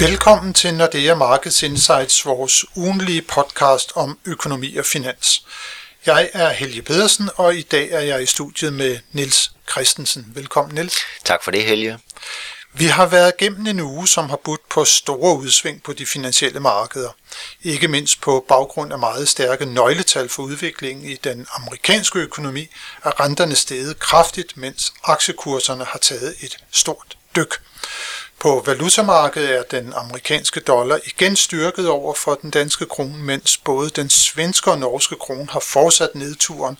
Velkommen til Nordea Markets Insights, vores ugenlige podcast om økonomi og finans. Jeg er Helge Pedersen, og i dag er jeg i studiet med Nils Christensen. Velkommen, Nils. Tak for det, Helge. Vi har været gennem en uge, som har budt på store udsving på de finansielle markeder. Ikke mindst på baggrund af meget stærke nøgletal for udviklingen i den amerikanske økonomi, er renterne steget kraftigt, mens aktiekurserne har taget et stort dyk. På valutamarkedet er den amerikanske dollar igen styrket over for den danske krone, mens både den svenske og norske krone har fortsat nedturen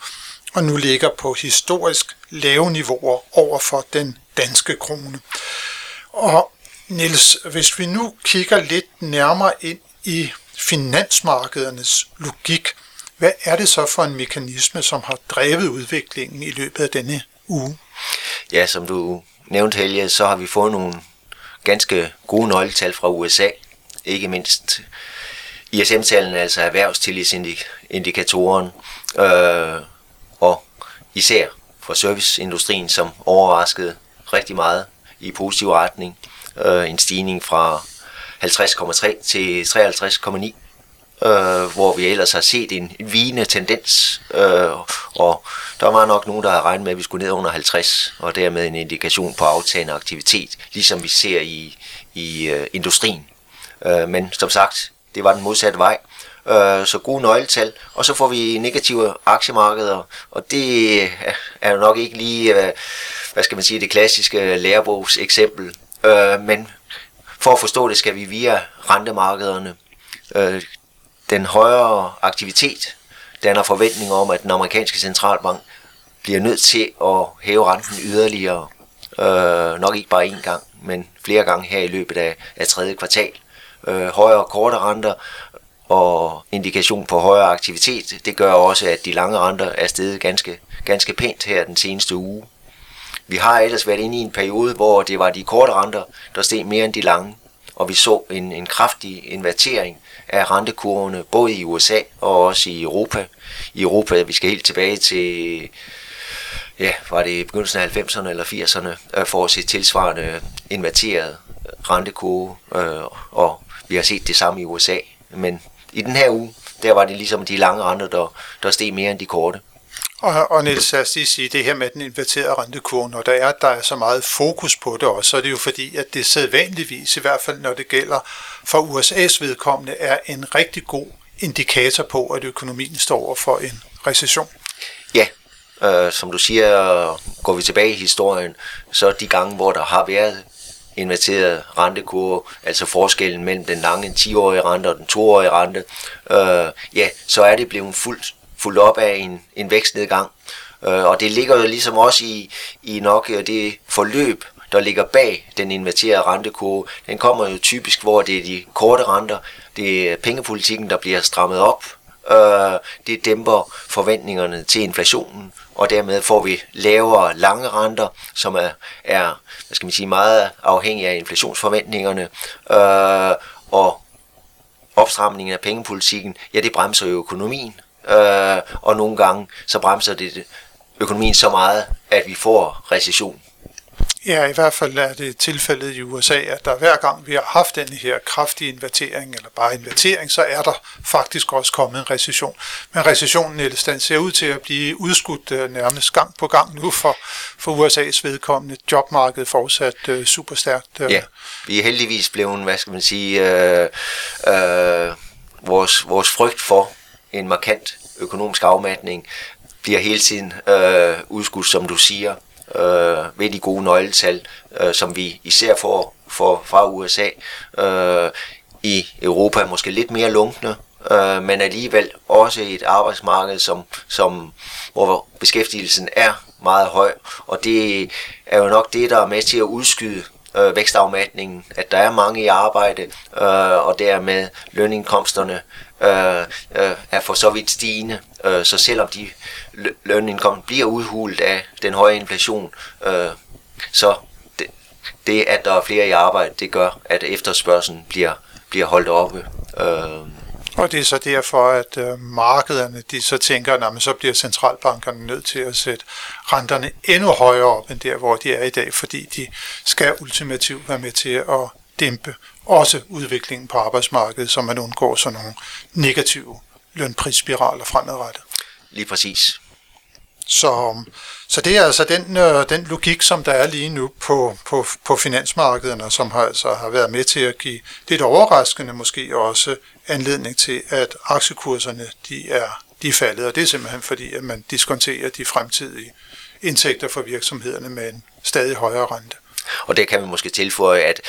og nu ligger på historisk lave niveauer over for den danske krone. Og Niels, hvis vi nu kigger lidt nærmere ind i finansmarkedernes logik, hvad er det så for en mekanisme, som har drevet udviklingen i løbet af denne uge? Ja, som du nævnte, Helge, så har vi fået nogle ganske gode nøgletal fra USA. Ikke mindst ISM-tallene, altså erhvervstillidsindikatoren, øh, og især for serviceindustrien, som overraskede rigtig meget i positiv retning. Øh, en stigning fra 50,3 til 53,9 øh, hvor vi ellers har set en vigende tendens, øh, og der var nok nogen, der havde regnet med, at vi skulle ned under 50, og dermed en indikation på aftagende aktivitet, ligesom vi ser i, i øh, industrien. Øh, men som sagt, det var den modsatte vej, øh, så gode nøgletal, og så får vi negative aktiemarkeder, og det er jo nok ikke lige, øh, hvad skal man sige, det klassiske lærebogs eksempel, øh, men for at forstå det, skal vi via rentemarkederne. Øh, den højere aktivitet danner forventning om, at den amerikanske centralbank bliver nødt til at hæve renten yderligere. Øh, nok ikke bare én gang, men flere gange her i løbet af, af tredje kvartal. Øh, højere korte renter og indikation på højere aktivitet, det gør også, at de lange renter er steget ganske, ganske pænt her den seneste uge. Vi har ellers været inde i en periode, hvor det var de korte renter, der steg mere end de lange, og vi så en, en kraftig invertering af rentekurvene, både i USA og også i Europa. I Europa, vi skal helt tilbage til, ja, var det begyndelsen af 90'erne eller 80'erne, øh, for at se tilsvarende inverteret rentekurve, øh, og vi har set det samme i USA. Men i den her uge, der var det ligesom de lange renter, der, der steg mere end de korte. Og, og Niels, lad os lige sige, det her med den inverterede rentekurve, når der er, der er så meget fokus på det også, så er det jo fordi, at det sædvanligvis, i hvert fald når det gælder for USA's vedkommende, er en rigtig god indikator på, at økonomien står over for en recession. Ja, øh, som du siger, går vi tilbage i historien, så de gange, hvor der har været inverteret rentekurve, altså forskellen mellem den lange 10-årige rente og den 2-årige rente, øh, ja, så er det blevet fuldt fuldt op af en, en vækstnedgang. Øh, og det ligger jo ligesom også i, i nok det forløb, der ligger bag den inverterede rentekurve. Den kommer jo typisk, hvor det er de korte renter, det er pengepolitikken, der bliver strammet op. Øh, det dæmper forventningerne til inflationen, og dermed får vi lavere lange renter, som er, er hvad skal man sige, meget afhængige af inflationsforventningerne. Øh, og opstramningen af pengepolitikken, ja, det bremser jo økonomien, øh, og nogle gange så bremser det økonomien så meget, at vi får recession. Ja, i hvert fald er det tilfældet i USA, at der hver gang vi har haft den her kraftige invertering, eller bare invertering, så er der faktisk også kommet en recession. Men recessionen Niels, den ser ud til at blive udskudt uh, nærmest gang på gang nu for, for USA's vedkommende. Jobmarkedet fortsat uh, super stærkt. Uh. Ja, vi er heldigvis blevet, hvad skal man sige, uh, uh, vores, vores frygt for en markant økonomisk afmatning bliver hele tiden øh, udskudt, som du siger, øh, ved de gode nøgletal, øh, som vi især får, får fra USA. Øh, I Europa måske lidt mere lunkne, øh, men alligevel også et arbejdsmarked, som, som, hvor beskæftigelsen er meget høj, og det er jo nok det, der er med til at udskyde øh, vækstafmatningen, at der er mange i arbejde, øh, og dermed lønindkomsterne øh, øh, er for så vidt stigende. Øh, så selvom de lønindkomster bliver udhulet af den høje inflation, øh, så det, det, at der er flere i arbejde, det gør, at efterspørgselen bliver, bliver holdt oppe. Øh, og det er så derfor, at øh, markederne de så tænker, at så bliver centralbankerne nødt til at sætte renterne endnu højere op end der, hvor de er i dag, fordi de skal ultimativt være med til at dæmpe også udviklingen på arbejdsmarkedet, så man undgår sådan nogle negative lønprisspiraler fremadrettet. Lige præcis. Så, så det er altså den, øh, den logik, som der er lige nu på, på, på finansmarkederne, som har, altså har været med til at give lidt overraskende måske også anledning til, at aktiekurserne de er, de er faldet. Og det er simpelthen fordi, at man diskonterer de fremtidige indtægter for virksomhederne med en stadig højere rente. Og det kan man måske tilføje, at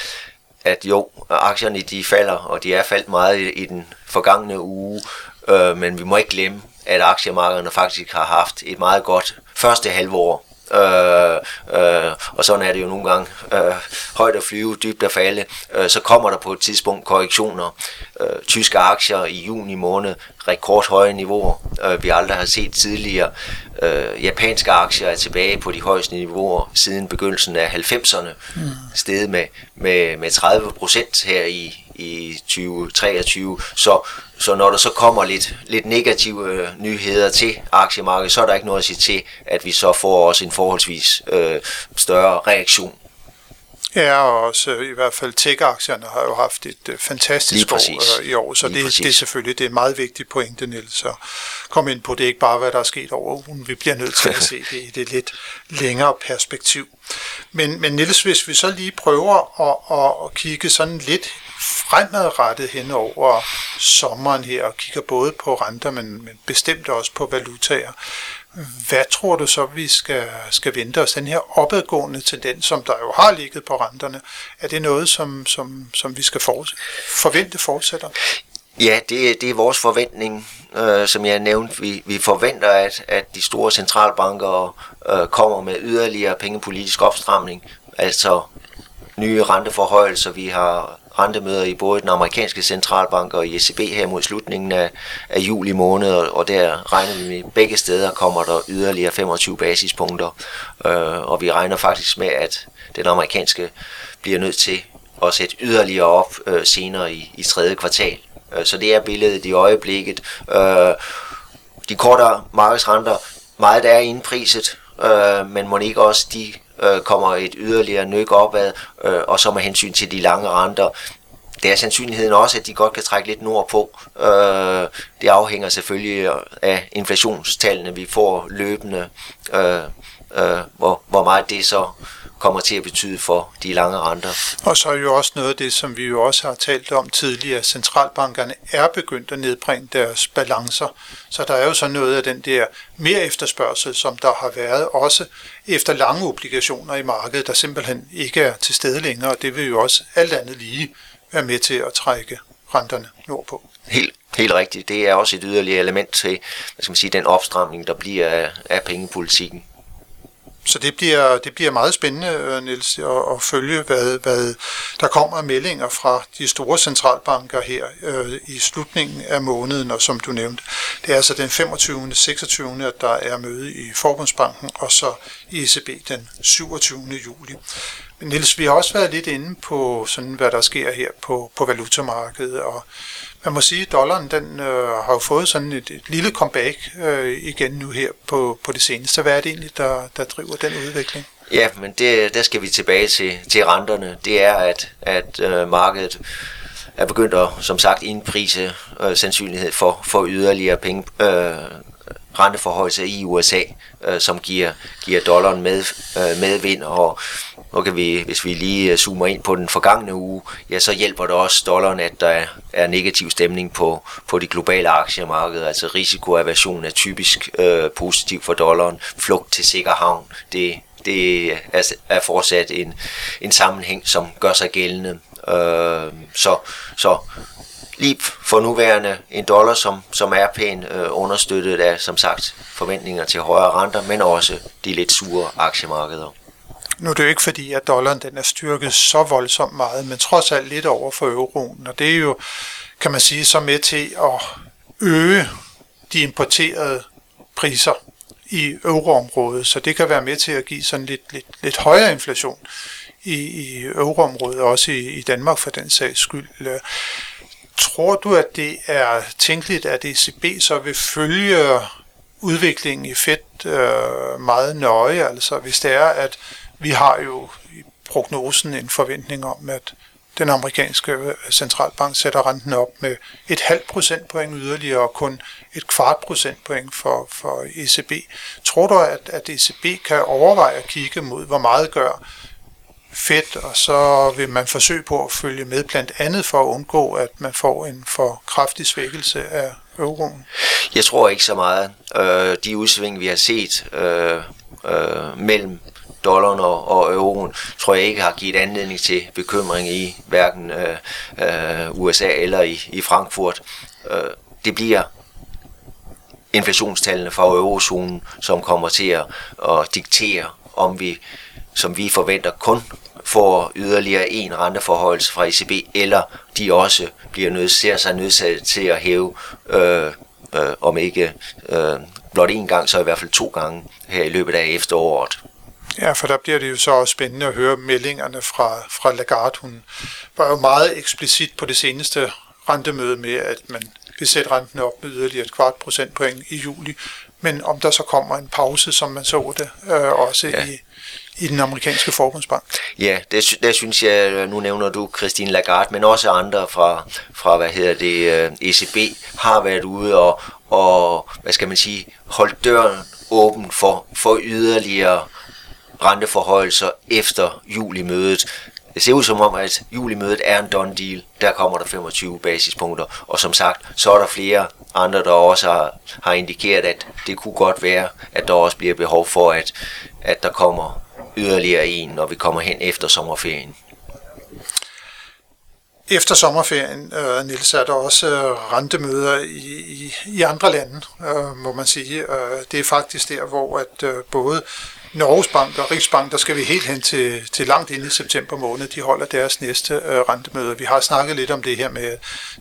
at jo, aktierne de falder, og de er faldt meget i, i den forgangne uge, øh, men vi må ikke glemme, at aktiemarkederne faktisk har haft et meget godt første halvår. Øh, øh, og sådan er det jo nogle gange. Øh, højt at flyve, dybt at falde. Øh, så kommer der på et tidspunkt korrektioner. Øh, tyske aktier i juni måned, rekordhøje niveauer, øh, vi aldrig har set tidligere. Øh, japanske aktier er tilbage på de højeste niveauer siden begyndelsen af 90'erne. Mm. Stedet med, med, med 30 procent her i, i 2023. Så, så når der så kommer lidt, lidt negative øh, nyheder til aktiemarkedet, så er der ikke noget at sige til, at vi så får også en forholdsvis øh, større reaktion. Ja, og også i hvert fald tech-aktierne har jo haft et uh, fantastisk år uh, i år, så det, det er selvfølgelig det er meget vigtig pointe, Niels, at komme ind på. Det ikke bare, hvad der er sket over ugen. Vi bliver nødt til at se det i det lidt længere perspektiv. Men, men Niels, hvis vi så lige prøver at, at, at kigge sådan lidt fremadrettet hen over sommeren her, og kigger både på renter, men, men bestemt også på valutaer. Hvad tror du så, vi skal, skal vente os? Den her opadgående tendens, som der jo har ligget på renterne, er det noget, som, som, som vi skal for, forvente fortsætter? Ja, det, det er vores forventning, øh, som jeg nævnte. Vi, vi forventer, at, at de store centralbanker øh, kommer med yderligere pengepolitisk opstramning, altså nye renteforhøjelser. Vi har rentemøder i både den amerikanske centralbank og ECB her mod slutningen af, af juli måned, og der regner vi med, begge steder kommer der yderligere 25 basispunkter, øh, og vi regner faktisk med, at den amerikanske bliver nødt til at sætte yderligere op øh, senere i, i tredje kvartal. Øh, så det er billedet i øjeblikket. Øh, de kortere markedsrenter, meget der er indpriset, øh, men må ikke også de øh, kommer et yderligere nyk opad, øh, og så med hensyn til de lange renter, det er sandsynligheden også, at de godt kan trække lidt nordpå. Øh, det afhænger selvfølgelig af inflationstallene, vi får løbende, øh, øh, hvor, hvor meget det så kommer til at betyde for de lange renter. Og så er jo også noget af det, som vi jo også har talt om tidligere, centralbankerne er begyndt at nedbringe deres balancer. Så der er jo så noget af den der mere efterspørgsel, som der har været, også efter lange obligationer i markedet, der simpelthen ikke er til stede længere, og det vil jo også alt andet lige være med til at trække renterne nordpå. Helt, helt rigtigt. Det er også et yderligere element til hvad skal man sige, den opstramning, der bliver af, af pengepolitikken. Så det bliver, det bliver meget spændende, øh, Niels, at, at følge, hvad, hvad der kommer af meldinger fra de store centralbanker her øh, i slutningen af måneden, og som du nævnte, det er altså den 25. 26. at der er møde i Forbundsbanken, og så i ECB den 27. juli. Nils, Niels, vi har også været lidt inde på, sådan, hvad der sker her på, på valutamarkedet, og man må sige, at dollaren den, øh, har jo fået sådan et, et lille comeback øh, igen nu her på, på det seneste. Hvad er det egentlig, der, der driver den udvikling? Ja, men det, der skal vi tilbage til, til renterne. Det er, at, at øh, markedet er begyndt at, som sagt, indprise øh, sandsynlighed for, for yderligere penge, øh, renteforhøjelse i USA, øh, som giver, giver dollaren med, øh, medvind, og nu kan vi, hvis vi lige øh, zoomer ind på den forgangne uge, ja, så hjælper det også dollaren, at der er, er negativ stemning på, på de globale aktiemarkeder, altså risikoaversion er typisk øh, positiv for dollaren, flugt til sikker havn, det, det er, er fortsat en, en sammenhæng, som gør sig gældende. Øh, så, så lige for nuværende en dollar, som, som er pænt øh, understøttet af, som sagt, forventninger til højere renter, men også de lidt sure aktiemarkeder. Nu er det jo ikke fordi, at dollaren den er styrket så voldsomt meget, men trods alt lidt over for euroen, og det er jo, kan man sige, så med til at øge de importerede priser i euroområdet, så det kan være med til at give sådan lidt, lidt, lidt højere inflation i, i euroområdet, også i, i Danmark for den sags skyld. Øh, Tror du, at det er tænkeligt, at ECB så vil følge udviklingen i Fed øh, meget nøje? Altså hvis det er, at vi har jo i prognosen en forventning om, at den amerikanske øh, centralbank sætter renten op med et halvt procentpoint yderligere og kun et kvart procentpoint for, for ECB. Tror du, at, at ECB kan overveje at kigge mod, hvor meget gør fedt, og så vil man forsøge på at følge med blandt andet for at undgå, at man får en for kraftig svækkelse af euroen? Jeg tror ikke så meget. Øh, de udsving, vi har set øh, øh, mellem dollaren og, og euroen, tror jeg ikke har givet anledning til bekymring i hverken øh, øh, USA eller i, i Frankfurt. Øh, det bliver inflationstallene fra eurozonen, som kommer til at, at diktere, om vi, som vi forventer, kun får yderligere en renteforhold fra ECB, eller de også bliver nødt, ser sig nødsaget til at hæve, øh, øh, om ikke øh, blot én gang, så i hvert fald to gange her i løbet af efteråret. Ja, for der bliver det jo så også spændende at høre meldingerne fra, fra Lagarde. Hun var jo meget eksplicit på det seneste rentemøde med, at man vil sætte renten op med yderligere et kvart procentpoint i juli. Men om der så kommer en pause, som man så det, øh, også ja. i, i den amerikanske forbundsbank. Ja, det, det synes jeg, øh, nu nævner du Christine Lagarde, men også andre fra, fra hvad hedder det, øh, ECB har været ude og, og hvad skal man sige, holdt døren åben for, for yderligere renteforhøjelser efter julimødet. Det ser ud som om, at julimødet er en done deal. Der kommer der 25 basispunkter. Og som sagt, så er der flere andre, der også har, har indikeret, at det kunne godt være, at der også bliver behov for, at, at der kommer yderligere en, når vi kommer hen efter sommerferien. Efter sommerferien, øh, Niels, er der også øh, rentemøder i, i, i andre lande, øh, må man sige. Øh, det er faktisk der, hvor at øh, både Norges Bank og Riksbank, der skal vi helt hen til, til langt ind i september måned. De holder deres næste øh, rentemøde. Vi har snakket lidt om det her med,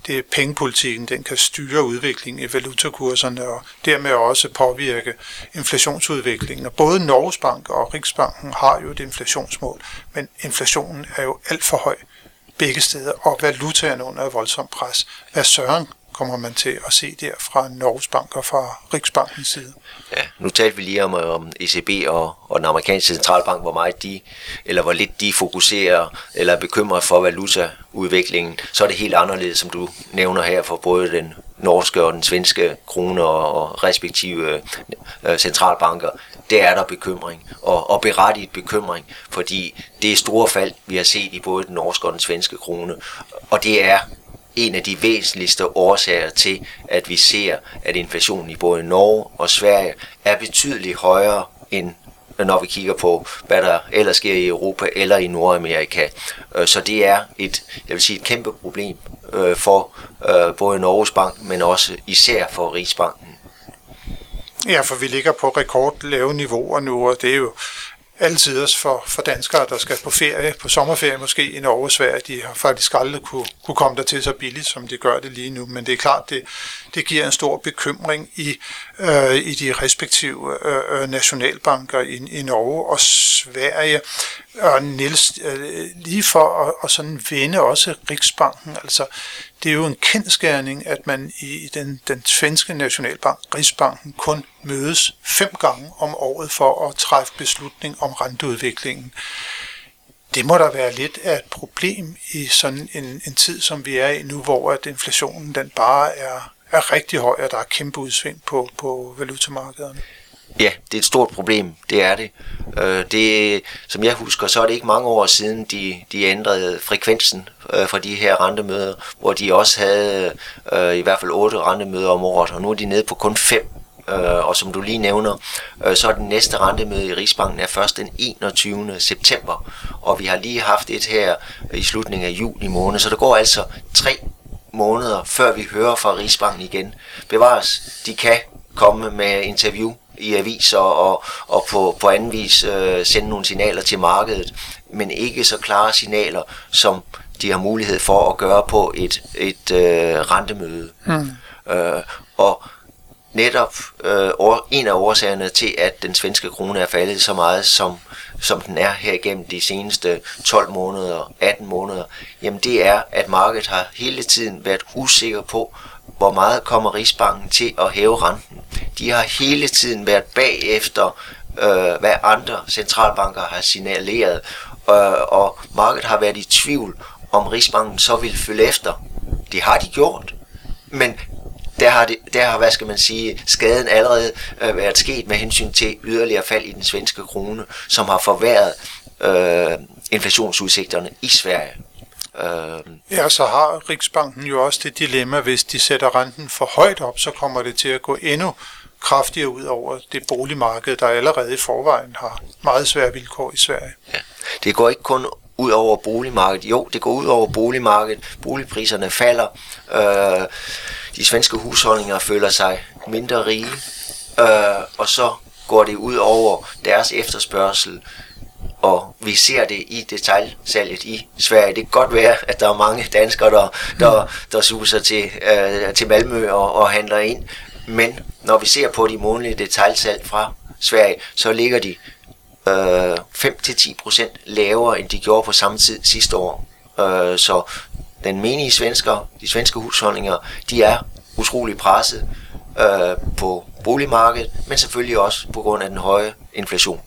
det er pengepolitikken, den kan styre udviklingen i valutakurserne og dermed også påvirke inflationsudviklingen. Og både Norges Bank og Riksbanken har jo et inflationsmål, men inflationen er jo alt for høj begge steder, og valutaen under voldsom pres. Hvad søren kommer man til at se der fra Norges Bank og fra Riksbankens side. Ja, nu talte vi lige om, øh, om ECB og, og den amerikanske centralbank, hvor meget de, eller hvor lidt de fokuserer eller er bekymret for valutaudviklingen. Så er det helt anderledes, som du nævner her, for både den norske og den svenske krone og, og respektive øh, centralbanker. Det er der bekymring, og, og berettiget bekymring, fordi det er store fald, vi har set i både den norske og den svenske krone, og det er en af de væsentligste årsager til, at vi ser, at inflationen i både Norge og Sverige er betydeligt højere end når vi kigger på, hvad der ellers sker i Europa eller i Nordamerika. Øh, så det er et, jeg vil sige, et kæmpe problem øh, for øh, både Norges Bank, men også især for Rigsbanken. Ja, for vi ligger på rekordlave niveauer nu, og det er jo altid også for, for danskere, der skal på ferie, på sommerferie måske i Norge og Sverige. De har faktisk aldrig kunne, kunne komme der til så billigt, som de gør det lige nu. Men det er klart, det, det giver en stor bekymring i, øh, i de respektive øh, øh nationalbanker i, i Norge og Sverige. Og Niels, øh, lige for at, at sådan vende også Riksbanken, altså det er jo en kendskærning, at man i den, den svenske nationalbank, Rigsbanken, kun mødes fem gange om året for at træffe beslutning om renteudviklingen. Det må der være lidt af et problem i sådan en, en tid, som vi er i nu, hvor at inflationen den bare er, er rigtig høj, og der er kæmpe udsving på, på valutamarkederne. Ja, det er et stort problem, det er det. Øh, det. Som jeg husker, så er det ikke mange år siden, de, de ændrede frekvensen øh, fra de her rentemøder, hvor de også havde øh, i hvert fald otte rentemøder om året, og nu er de nede på kun fem. Øh, og som du lige nævner, øh, så er den næste rentemøde i Rigsbanken er først den 21. september, og vi har lige haft et her i slutningen af juli måned, så der går altså tre måneder, før vi hører fra Rigsbanken igen. Bevares, de kan komme med interview i aviser og, og på, på anden vis øh, sende nogle signaler til markedet, men ikke så klare signaler, som de har mulighed for at gøre på et, et øh, rentemøde. Mm. Øh, og netop øh, en af årsagerne til, at den svenske krone er faldet så meget, som, som den er her igennem de seneste 12 måneder, 18 måneder, jamen det er, at markedet har hele tiden været usikker på, hvor meget kommer Rigsbanken til at hæve renten. De har hele tiden været bagefter, øh, hvad andre centralbanker har signaleret, øh, og markedet har været i tvivl om Rigsbanken så vil følge efter. Det har de gjort. Men der har, det, der har hvad skal man sige, skaden allerede øh, været sket med hensyn til yderligere fald i den svenske krone, som har forværret øh, inflationsudsigterne i Sverige. Øh, ja, så har Riksbanken jo også det dilemma, hvis de sætter renten for højt op, så kommer det til at gå endnu kraftigere ud over det boligmarked, der allerede i forvejen har meget svære vilkår i Sverige. Ja. Det går ikke kun ud over boligmarkedet. Jo, det går ud over boligmarkedet. Boligpriserne falder. Øh, de svenske husholdninger føler sig mindre rige. Øh, og så går det ud over deres efterspørgsel og vi ser det i detaljsalget i Sverige. Det kan godt være, at der er mange danskere, der, der, der suser til, øh, til Malmø og, og handler ind, men når vi ser på de månedlige detaljsalg fra Sverige, så ligger de øh, 5-10% lavere, end de gjorde på samme tid sidste år. Øh, så den menige svensker, de svenske husholdninger, de er utrolig presset øh, på boligmarkedet, men selvfølgelig også på grund af den høje inflation.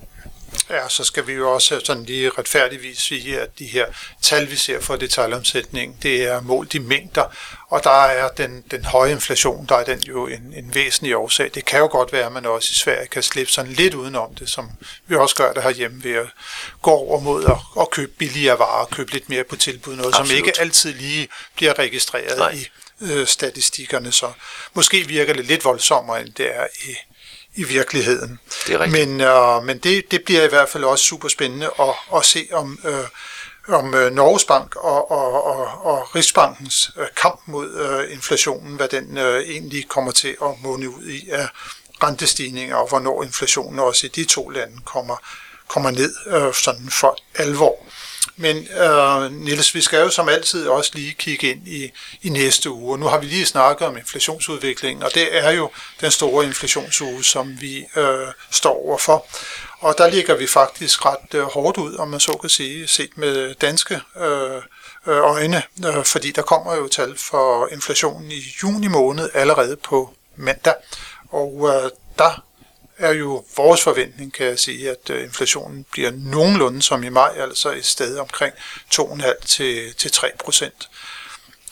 Ja, så skal vi jo også sådan lige retfærdigvis sige, at de her tal, vi ser for detaljomsætning, det er målt i mængder, og der er den, den høje inflation, der er den jo en, en væsentlig årsag. Det kan jo godt være, at man også i Sverige kan slippe sådan lidt udenom det, som vi også gør det herhjemme ved at gå over mod at, at købe billigere varer, købe lidt mere på tilbud, noget Absolut. som ikke altid lige bliver registreret Nej. i øh, statistikkerne, så måske virker det lidt voldsommere, end det er i, i virkeligheden. Det er men øh, men det, det bliver i hvert fald også super spændende at, at se om, øh, om øh, Norges Bank og, og, og, og Rigsbankens øh, kamp mod øh, inflationen, hvad den øh, egentlig kommer til at måne ud i af rentestigninger, og hvornår inflationen også i de to lande kommer, kommer ned øh, sådan for alvor. Men øh, Niels, vi skal jo som altid også lige kigge ind i, i næste uge. Nu har vi lige snakket om inflationsudviklingen, og det er jo den store inflationsuge, som vi øh, står overfor. Og der ligger vi faktisk ret øh, hårdt ud, om man så kan sige, set med danske øh, øh øjne, øh, fordi der kommer jo tal for inflationen i juni måned allerede på mandag. Og øh, der er jo vores forventning, kan jeg sige, at øh, inflationen bliver nogenlunde som i maj, altså et sted omkring 2,5 til, til 3 procent.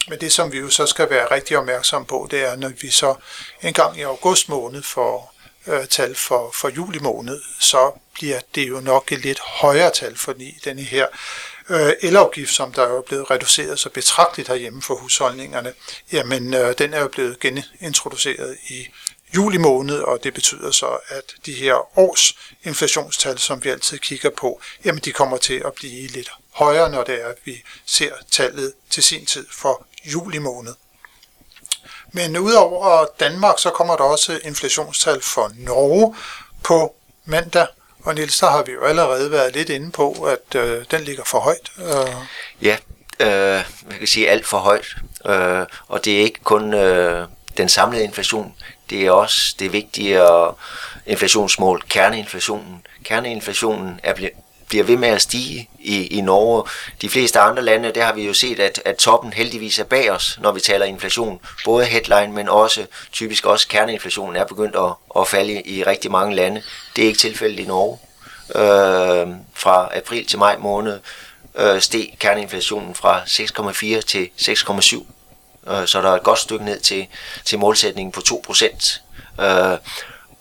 Men det, som vi jo så skal være rigtig opmærksom på, det er, når vi så en gang i august måned får øh, tal for, for juli måned, så bliver det jo nok et lidt højere tal, fordi denne her øh, elafgift, som der er blevet reduceret så betragteligt herhjemme for husholdningerne, jamen øh, den er jo blevet genintroduceret i juli måned, og det betyder så, at de her års inflationstal, som vi altid kigger på, jamen de kommer til at blive lidt højere, når det er, at vi ser tallet til sin tid for juli måned. Men udover Danmark, så kommer der også inflationstal for Norge på mandag. Og Niels, der har vi jo allerede været lidt inde på, at øh, den ligger for højt. Øh. Ja, øh, man kan sige alt for højt. Øh, og det er ikke kun øh, den samlede inflation, det er også det vigtige inflationsmål, kerneinflationen. Kerneinflationen er, bliver ved med at stige i, i Norge. De fleste andre lande, der har vi jo set, at, at toppen heldigvis er bag os, når vi taler inflation. Både headline, men også typisk også kerneinflationen er begyndt at, at falde i rigtig mange lande. Det er ikke tilfældet i Norge. Øh, fra april til maj måned øh, steg kerneinflationen fra 6,4 til 6,7 øh, så der er et godt stykke ned til, til målsætningen på 2%. Øh,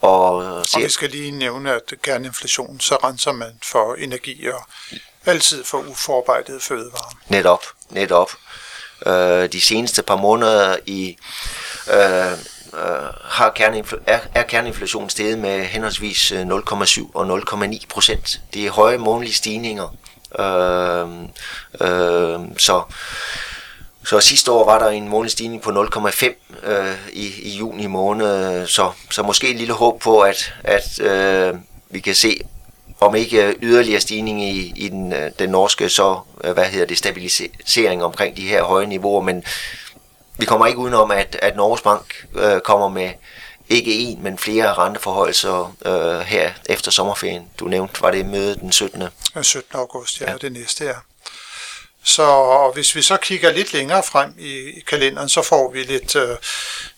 og, og vi skal lige nævne, at kerneinflation, så renser man for energi og altid for uforarbejdet fødevarer. Netop, netop. Øh, de seneste par måneder i øh, øh, har kerneinfl- er, er kerneinflationen steget med henholdsvis 0,7 øh, og 0,9 procent. Det er høje månedlige stigninger. Øh, øh, så så sidste år var der en månedlig stigning på 0,5 øh, i, i juni måned, så, så måske et lille håb på, at, at øh, vi kan se, om ikke yderligere stigning i, i den, øh, den norske, så øh, hvad hedder det, stabilisering omkring de her høje niveauer, men vi kommer ikke udenom, at, at Norges Bank øh, kommer med ikke en, men flere renteforholdelser øh, her efter sommerferien. Du nævnte, var det møde den 17. Den 17. august, ja, ja. det næste er. Så hvis vi så kigger lidt længere frem i, i kalenderen, så får vi lidt øh,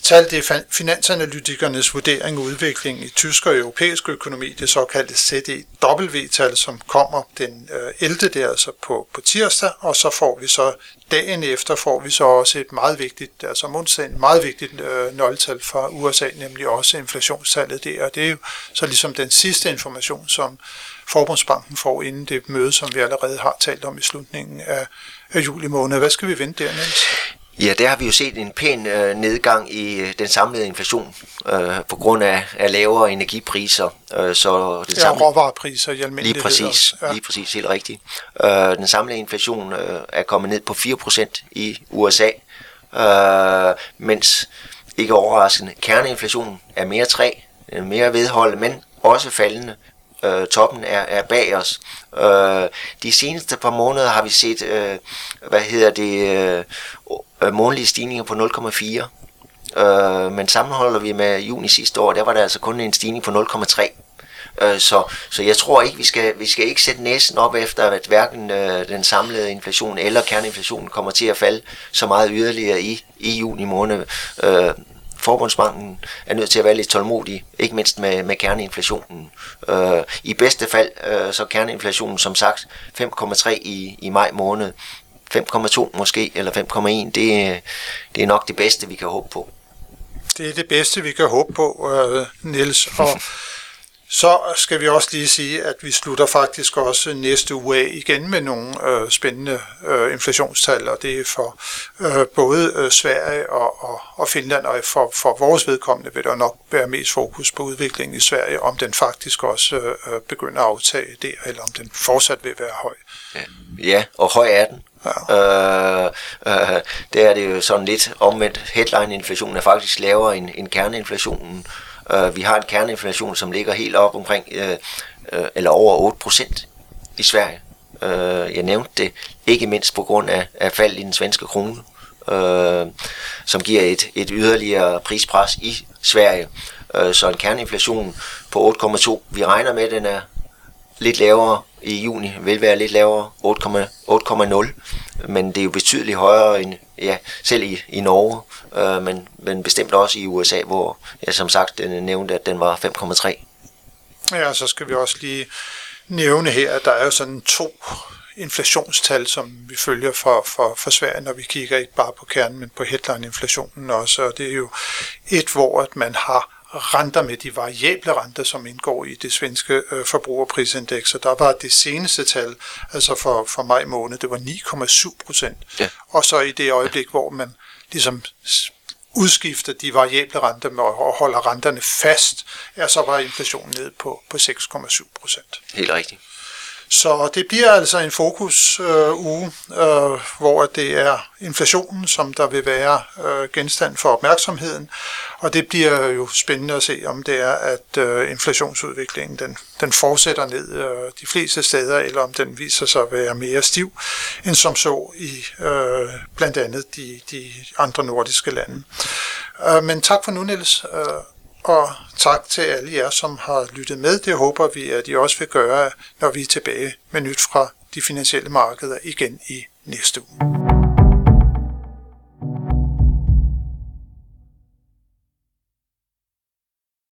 tal. Det er finansanalytikernes vurdering af udviklingen i tysk og europæisk økonomi, det såkaldte CDW-tal, som kommer den øh, 11. Det er altså på, på tirsdag, og så får vi så dagen efter får vi så også et meget vigtigt, altså om onsdagen, meget vigtigt øh, nøgletal fra USA, nemlig også inflationstallet der, og det er jo så ligesom den sidste information, som Forbundsbanken får inden det møde, som vi allerede har talt om i slutningen af, af juli måned. Hvad skal vi vente der, Niels? Ja, der har vi jo set en pæn øh, nedgang i øh, den samlede inflation øh, på grund af, af lavere energipriser. Øh, så den ja, samlede, råvarepriser i almindelighed. Lige præcis, ja. lige præcis, helt rigtigt. Øh, den samlede inflation øh, er kommet ned på 4% i USA, øh, mens ikke overraskende, kerneinflationen er mere 3, mere vedholdet, men også faldende øh, toppen er, er bag os. Øh, de seneste par måneder har vi set, øh, hvad hedder det, øh, Øh, månedlige stigninger på 0,4. Øh, men sammenholder vi med juni sidste år, der var der altså kun en stigning på 0,3. Øh, så, så jeg tror ikke, vi skal, vi skal ikke sætte næsen op efter, at hverken øh, den samlede inflation eller kerneinflationen kommer til at falde så meget yderligere i, i juni måned. Øh, Forbundsbanken er nødt til at være lidt tålmodig, ikke mindst med, med kerneinflationen. Øh, I bedste fald øh, så kerneinflationen som sagt 5,3 i, i maj måned. 5,2 måske, eller 5,1, det, det er nok det bedste, vi kan håbe på. Det er det bedste, vi kan håbe på, øh, Niels. Og Så skal vi også lige sige, at vi slutter faktisk også næste uge af igen med nogle øh, spændende øh, inflationstal, og det er for øh, både øh, Sverige og, og, og Finland, og for, for vores vedkommende vil der nok være mest fokus på udviklingen i Sverige, om den faktisk også øh, begynder at aftage der, eller om den fortsat vil være høj. Ja, ja og høj er den. Ja. Øh, øh, der er det jo sådan lidt omvendt. Headline-inflationen er faktisk lavere end, end kerneinflationen. Øh, vi har en kerneinflation, som ligger helt op omkring, øh, øh, eller over 8% i Sverige. Øh, jeg nævnte det ikke mindst på grund af, af fald i den svenske krone, øh, som giver et, et yderligere prispres i Sverige. Øh, så en kerneinflation på 8,2. Vi regner med, at den er lidt lavere i juni, vil være lidt lavere, 8,0, men det er jo betydeligt højere end ja, selv i, i Norge, øh, men, men bestemt også i USA, hvor jeg som sagt den øh, nævnte, at den var 5,3. Ja, så skal vi også lige nævne her, at der er jo sådan to inflationstal, som vi følger for, for, for Sverige, når vi kigger ikke bare på kernen, men på headline-inflationen også. Og det er jo et, hvor at man har renter med de variable renter, som indgår i det svenske øh, forbrugerprisindeks. Og der var det seneste tal, altså for, for maj måned, det var 9,7 procent. Ja. Og så i det øjeblik, hvor man ligesom udskifter de variable renter med og holder renterne fast, ja, så var inflationen ned på, på 6,7 procent. Helt rigtigt. Så det bliver altså en fokus øh, uge, øh, hvor det er inflationen, som der vil være øh, genstand for opmærksomheden, og det bliver jo spændende at se, om det er, at øh, inflationsudviklingen den, den fortsætter ned øh, de fleste steder, eller om den viser sig at være mere stiv, end som så i øh, blandt andet de, de andre nordiske lande. Øh, men tak for nu, Niels. Øh, og tak til alle jer, som har lyttet med. Det håber vi, at I også vil gøre, når vi er tilbage med nyt fra de finansielle markeder igen i næste uge.